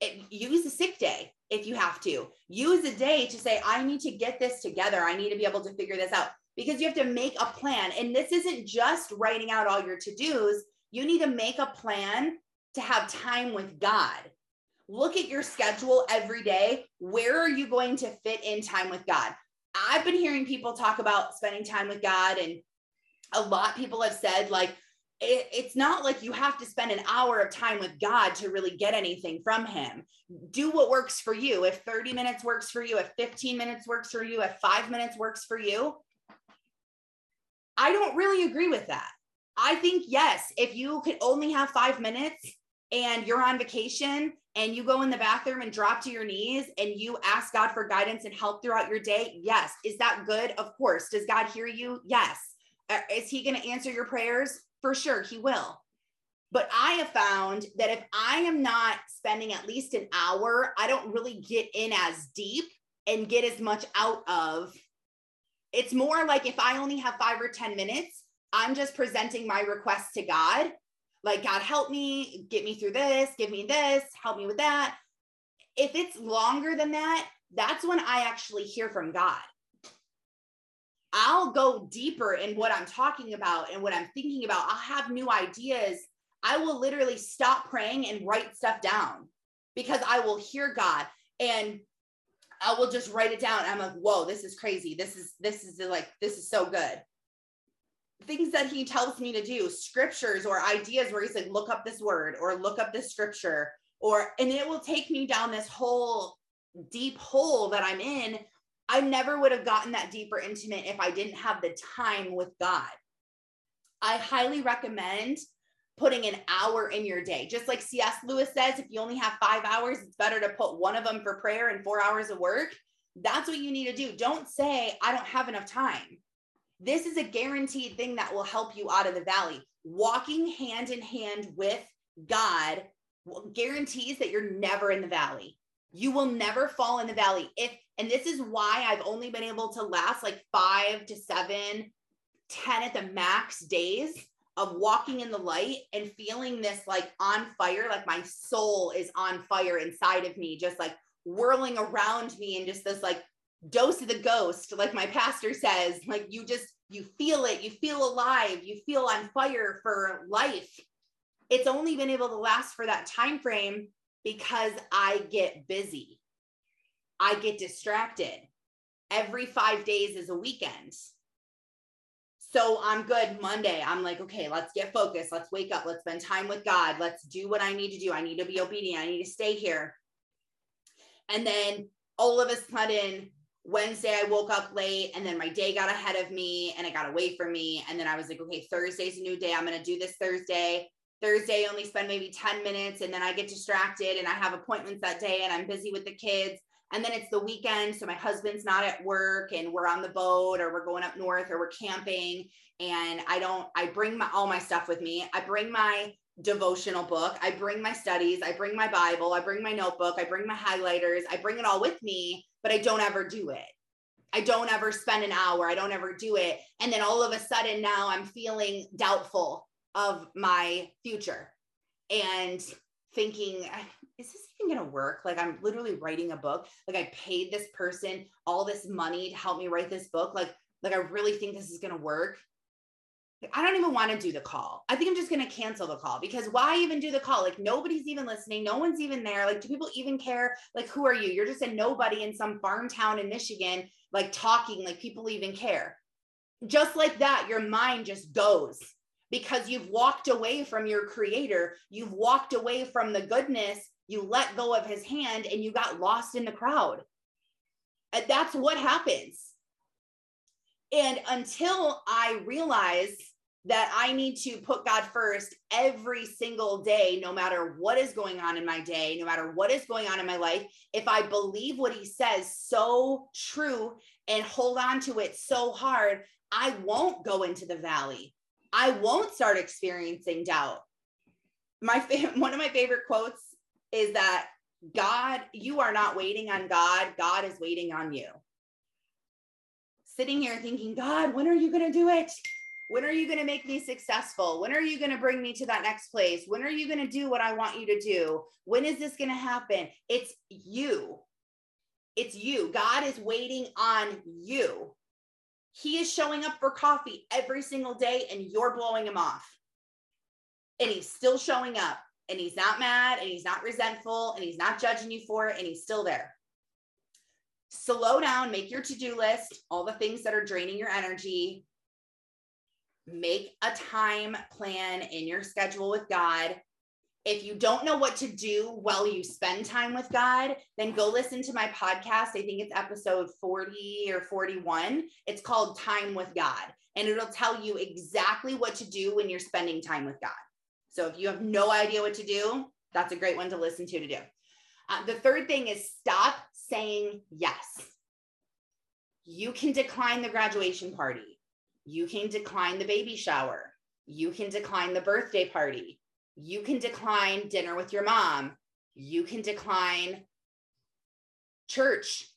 It, use a sick day if you have to. Use a day to say, I need to get this together. I need to be able to figure this out because you have to make a plan. And this isn't just writing out all your to dos. You need to make a plan to have time with God. Look at your schedule every day. Where are you going to fit in time with God? I've been hearing people talk about spending time with God and a lot of people have said like it, it's not like you have to spend an hour of time with God to really get anything from Him. Do what works for you. If 30 minutes works for you, if 15 minutes works for you, if five minutes works for you, I don't really agree with that. I think, yes, if you could only have five minutes and you're on vacation and you go in the bathroom and drop to your knees and you ask God for guidance and help throughout your day, yes. Is that good? Of course. Does God hear you? Yes. Uh, is he going to answer your prayers? For sure, he will. But I have found that if I am not spending at least an hour, I don't really get in as deep and get as much out of. It's more like if I only have five or 10 minutes, I'm just presenting my request to God. Like, God, help me, get me through this, give me this, help me with that. If it's longer than that, that's when I actually hear from God. I'll go deeper in what I'm talking about and what I'm thinking about. I'll have new ideas. I will literally stop praying and write stuff down because I will hear God and I will just write it down. I'm like, whoa, this is crazy. This is, this is like, this is so good. Things that he tells me to do, scriptures or ideas where he's like, look up this word or look up this scripture, or, and it will take me down this whole deep hole that I'm in I never would have gotten that deeper intimate if I didn't have the time with God. I highly recommend putting an hour in your day. Just like C.S. Lewis says, if you only have five hours, it's better to put one of them for prayer and four hours of work. That's what you need to do. Don't say, I don't have enough time. This is a guaranteed thing that will help you out of the valley. Walking hand in hand with God guarantees that you're never in the valley. You will never fall in the valley. If and this is why I've only been able to last like five to seven ten at the max days of walking in the light and feeling this like on fire, like my soul is on fire inside of me, just like whirling around me and just this like dose of the ghost, like my pastor says, like you just, you feel it, you feel alive, you feel on fire for life. It's only been able to last for that time frame because I get busy I get distracted. Every five days is a weekend. So I'm good Monday. I'm like, okay, let's get focused. Let's wake up. Let's spend time with God. Let's do what I need to do. I need to be obedient. I need to stay here. And then all of a sudden, Wednesday, I woke up late and then my day got ahead of me and it got away from me. And then I was like, okay, Thursday's a new day. I'm going to do this Thursday. Thursday, only spend maybe 10 minutes and then I get distracted and I have appointments that day and I'm busy with the kids. And then it's the weekend so my husband's not at work and we're on the boat or we're going up north or we're camping. And i don't i bring my all my stuff with me. I bring my devotional book. I bring my studies. I bring my bible. I bring my notebook. I bring my highlighters. I bring it all with me but i don't ever do it. I don't ever spend an hour. I don't ever do it. And then all of a sudden now i'm feeling doubtful of my future and thinking is this even going to work? Like, I'm literally writing a book. Like, I paid this person all this money to help me write this book. Like, like I really think this is going to work. I don't even want to do the call. I think I'm just going to cancel the call because why even do the call? Like nobody's even listening. No one's even there. Like, do people even care? Like, who are you? You're just a nobody in some farm town in Michigan, like talking, like people even care. Just like that, your mind just goes because you've walked away from your creator. You've walked away from the goodness. You let go of his hand and you got lost in the crowd. And that's what happens and until I realize that I need to put God first every single day, no matter what is going on in my day, no matter what is going on in my life, if I believe what he says so true and hold on to it so hard, I won't go into the valley. I won't start experiencing doubt. My [LAUGHS] one of my favorite quotes is that God, you are not waiting on God, God is waiting on you sitting here thinking, God, when are you going to do it? When are you going to make me successful? When are you going to bring me to that next place? When are you going to do what I want you to do? When is this going to happen? It's you. It's you. God is waiting on you. He is showing up for coffee every single day and you're blowing him off. And he's still showing up and he's not mad and he's not resentful and he's not judging you for it and he's still there slow down, make your to do list, all the things that are draining your energy. Make a time plan in your schedule with God. If you don't know what to do while you spend time with God, then go listen to my podcast. I think it's episode 40 or 41. It's called Time with God, and it'll tell you exactly what to do when you're spending time with God. So if you have no idea what to do, that's a great one to listen to to do. Uh, the third thing is stop saying yes. You can decline the graduation party. You can decline the baby shower. You can decline the birthday party. You can decline dinner with your mom. You can decline church.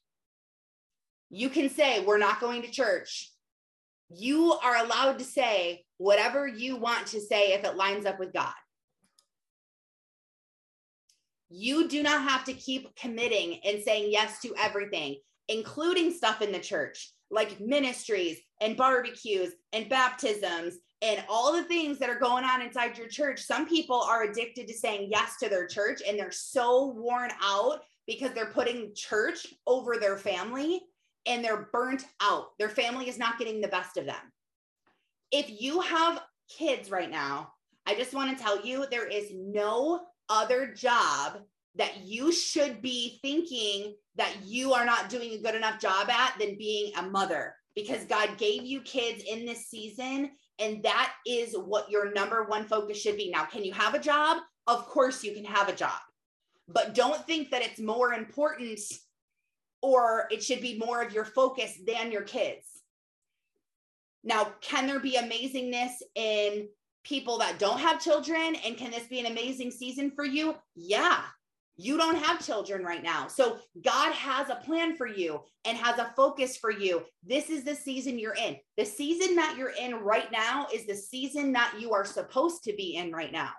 You can say, We're not going to church. You are allowed to say whatever you want to say if it lines up with God. You do not have to keep committing and saying yes to everything, including stuff in the church, like ministries and barbecues and baptisms and all the things that are going on inside your church. Some people are addicted to saying yes to their church and they're so worn out because they're putting church over their family and they're burnt out. Their family is not getting the best of them. If you have kids right now, I just want to tell you there is no other job that you should be thinking that you are not doing a good enough job at than being a mother because God gave you kids in this season and that is what your number one focus should be. Now, can you have a job? Of course you can have a job. But don't think that it's more important or it should be more of your focus than your kids. Now, can there be amazingness in people that don't have children? And can this be an amazing season for you? Yeah. You don't have children right now. So God has a plan for you and has a focus for you. This is the season you're in. The season that you're in right now is the season that you are supposed to be in right now.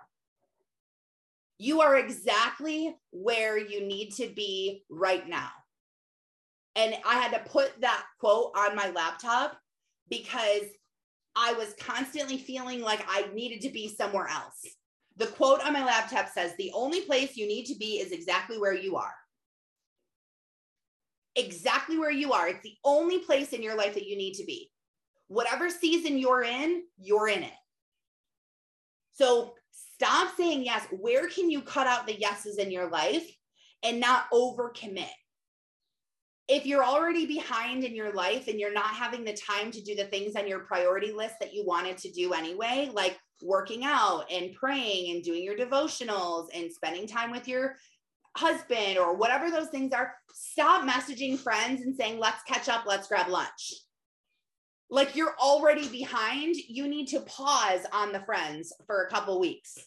You are exactly where you need to be right now. And I had to put that quote on my laptop because I was constantly feeling like I needed to be somewhere else. The quote on my laptop says, The only place you need to be is exactly where you are. Exactly where you are. It's the only place in your life that you need to be. Whatever season you're in, you're in it. So stop saying yes. Where can you cut out the yeses in your life and not overcommit? if you're already behind in your life and you're not having the time to do the things on your priority list that you wanted to do anyway, like working out and praying and doing your devotionals and spending time with your husband or whatever those things are, stop messaging friends and saying, let's catch up, let's grab lunch. Like you're already behind, you need to pause on the friends for a couple weeks.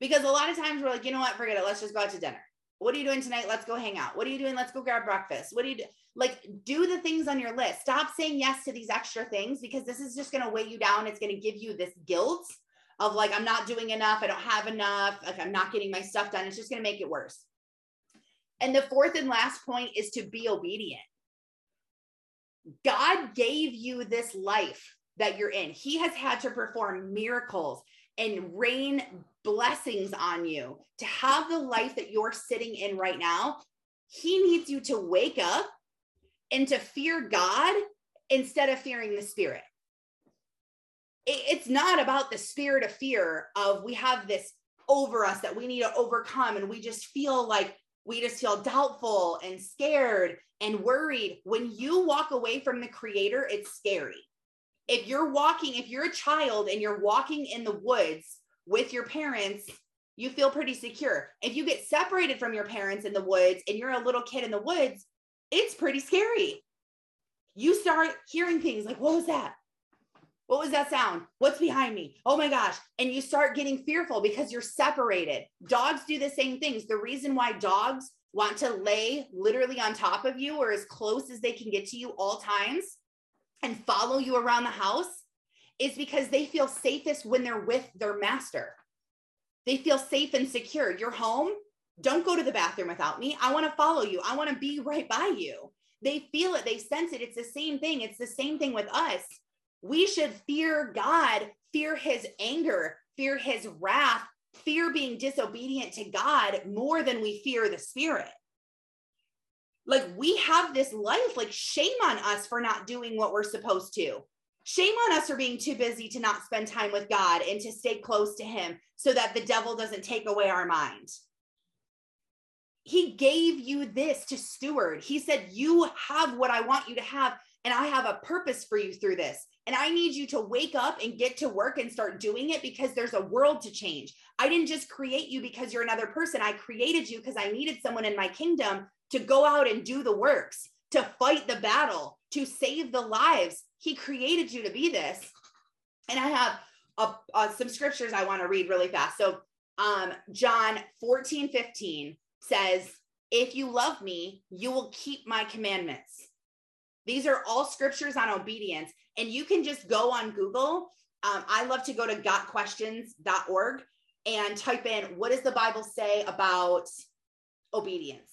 Because a lot of times we're like, you know what, forget it, let's just go out to dinner. What are you doing tonight? Let's go hang out. What are you doing? Let's go grab breakfast. What do you do? Like, do the things on your list. Stop saying yes to these extra things because this is just going to weigh you down. It's going to give you this guilt of like, I'm not doing enough. I don't have enough. Like, I'm not getting my stuff done. It's just going to make it worse. And the fourth and last point is to be obedient. God gave you this life. that you're in. He has had to perform miracles and rain blessings on you to have the life that you're sitting in right now. He needs you to wake up and to fear God instead of fearing the spirit. It's not about the spirit of fear of we have this over us that we need to overcome and we just feel like we just feel doubtful and scared and worried. When you walk away from the creator, it's scary. If you're walking, if you're a child and you're walking in the woods with your parents, you feel pretty secure. If you get separated from your parents in the woods and you're a little kid in the woods, it's pretty scary. You start hearing things like, what was that? What was that sound? What's behind me? Oh my gosh. And you start getting fearful because you're separated. Dogs do the same things. The reason why dogs want to lay literally on top of you or as close as they can get to you all times and follow you around the house is because they feel safest when they're with their master. They feel safe and secure. You're home. Don't go to the bathroom without me. I want to follow you. I want to be right by you. They feel it, they sense it. It's the same thing. It's the same thing with us we should fear God, fear his anger, fear his wrath, fear being disobedient to God more than we fear the spirit. Like we have this life, like shame on us for not doing what we're supposed to. Shame on us for being too busy to not spend time with God and to stay close to him so that the devil doesn't take away our mind. He gave you this to steward. He said, You have what I want you to have, and I have a purpose for you through this. And I need you to wake up and get to work and start doing it because there's a world to change. I didn't just create you because you're another person. I created you because I needed someone in my kingdom to go out and do the works, to fight the battle, to save the lives. He created you to be this. And I have a, a, some scriptures I want to read really fast. So, um, John 14, 15 says, If you love me, you will keep my commandments. These are all scriptures on obedience. And you can just go on Google. Um, I love to go to gotquestions.org and type in what does the Bible say about obedience?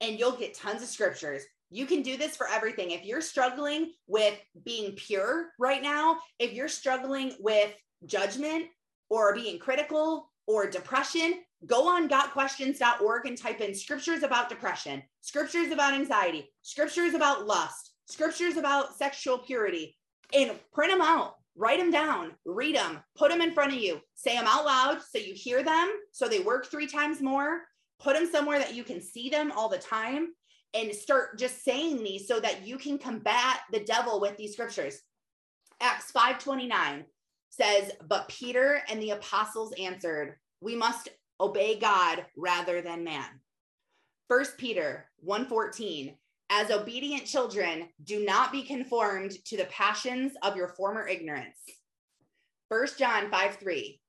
And you'll get tons of scriptures. You can do this for everything. If you're struggling with being pure right now, if you're struggling with judgment or being critical or depression, go on gotquestions.org and type in scriptures about depression, scriptures about anxiety, scriptures about lust, scriptures about sexual purity, and print them out, write them down, read them, put them in front of you, say them out loud so you hear them, so they work three times more, put them somewhere that you can see them all the time, and start just saying these so that you can combat the devil with these scriptures. Acts 5:29 says, "But Peter and the apostles answered, we must obey God rather than man." First Peter 1:14 as obedient children, do not be conformed to the passions of your former ignorance. First John 5 3.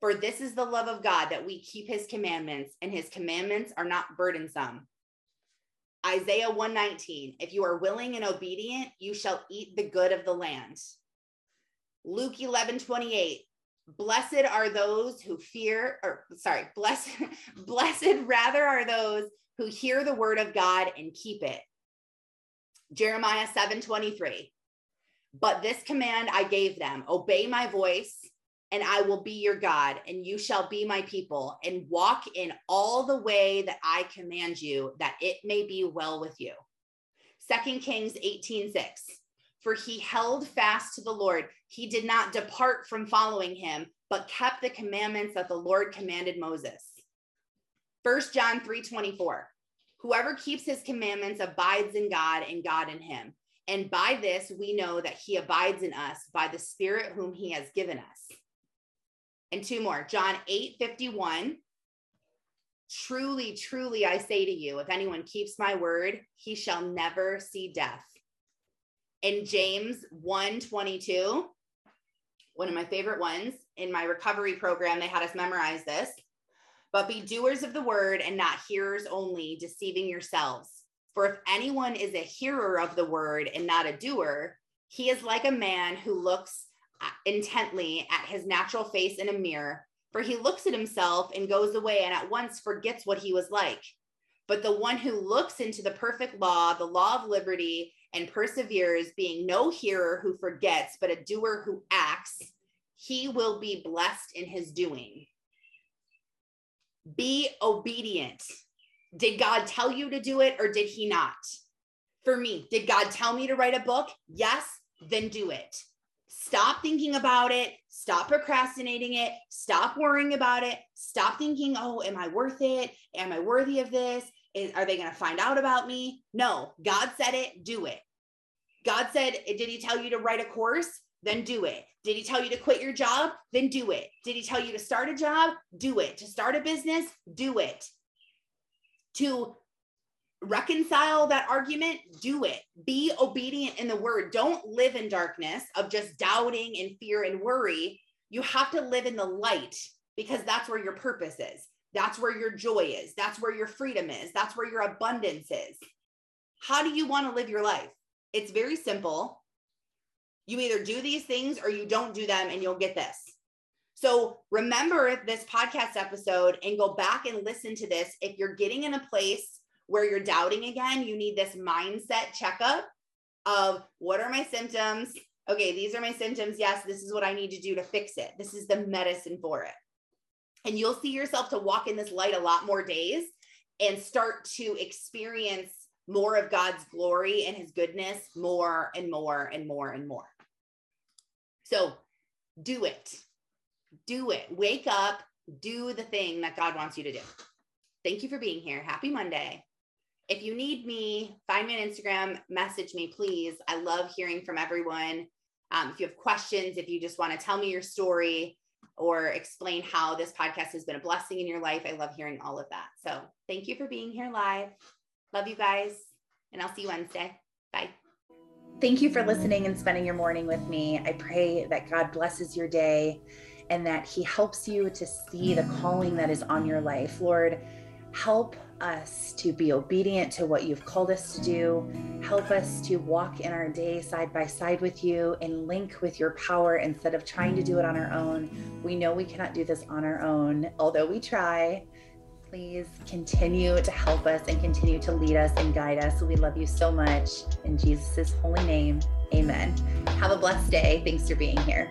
For this is the love of God that we keep his commandments, and his commandments are not burdensome. Isaiah 119. If you are willing and obedient, you shall eat the good of the land. Luke 11 28. Blessed are those who fear, or sorry, blessed, [LAUGHS] blessed rather are those who hear the word of God and keep it. Jeremiah 7 23. But this command I gave them obey my voice, and I will be your God, and you shall be my people, and walk in all the way that I command you, that it may be well with you. Second Kings 18 6. For he held fast to the Lord. He did not depart from following him, but kept the commandments that the Lord commanded Moses. First John 3 24. Whoever keeps his commandments abides in God and God in him. And by this we know that he abides in us by the Spirit whom he has given us. And two more John 8 51. Truly, truly, I say to you, if anyone keeps my word, he shall never see death. In James 1 22, one of my favorite ones in my recovery program, they had us memorize this but be doers of the word and not hearers only, deceiving yourselves. For if anyone is a hearer of the word and not a doer, he is like a man who looks uh, intently at his natural face in a mirror. For he looks at himself and goes away and at once forgets what he was like. But the one who looks into the perfect law, the law of liberty, and perseveres, being no hearer who forgets, but a doer who acts, he will be blessed in his doing. Be obedient. Did God tell you to do it or did he not? For me, did God tell me to write a book? Yes, then do it. Stop thinking about it. Stop procrastinating it. Stop worrying about it. Stop thinking, oh, am I worth it? Am I worthy of this? Is, are they going to find out about me? No, God said it, do it. God said, eh, did he tell you to write a course? Then do it. Did he tell you to quit your job? Then do it. Did he tell you to start a job? Do it. To start a business? Do it. To reconcile that argument, do it. Be obedient in the word. Don't live in darkness of just doubting and fear and worry. You have to live in the light because that's where your purpose is. That's where your joy is. That's where your freedom is. That's where your abundance is. How do you want to live your life? It's very simple. You either do these things or you don't do them, and you'll get this. So remember this podcast episode and go back and listen to this. If you're getting in a place where you're doubting again, you need this mindset checkup of what are my symptoms? Okay, these are my symptoms. Yes, this is what I need to do to fix it. This is the medicine for it. And you'll see yourself to walk in this light a lot more days and start to experience more of God's glory and his goodness more and more and more and more. So do it. Do it. Wake up, do the thing that God wants you to do. Thank you for being here. Happy Monday. If you need me, find me on Instagram, message me, please. I love hearing from everyone. Um, if you have questions, if you just want to tell me your story or explain how this podcast has been a blessing in your life, I love hearing all of that. So thank you for being here live. Love you guys, and I'll see you Wednesday. Bye. Thank you for listening and spending your morning with me. I pray that God blesses your day and that He helps you to see the calling that is on your life. Lord, help us to be obedient to what you've called us to do. Help us to walk in our day side by side with you and link with your power instead of trying to do it on our own. We know we cannot do this on our own, although we try. Please continue to help us and continue to lead us and guide us. We love you so much. In Jesus' holy name, amen. Have a blessed day. Thanks for being here.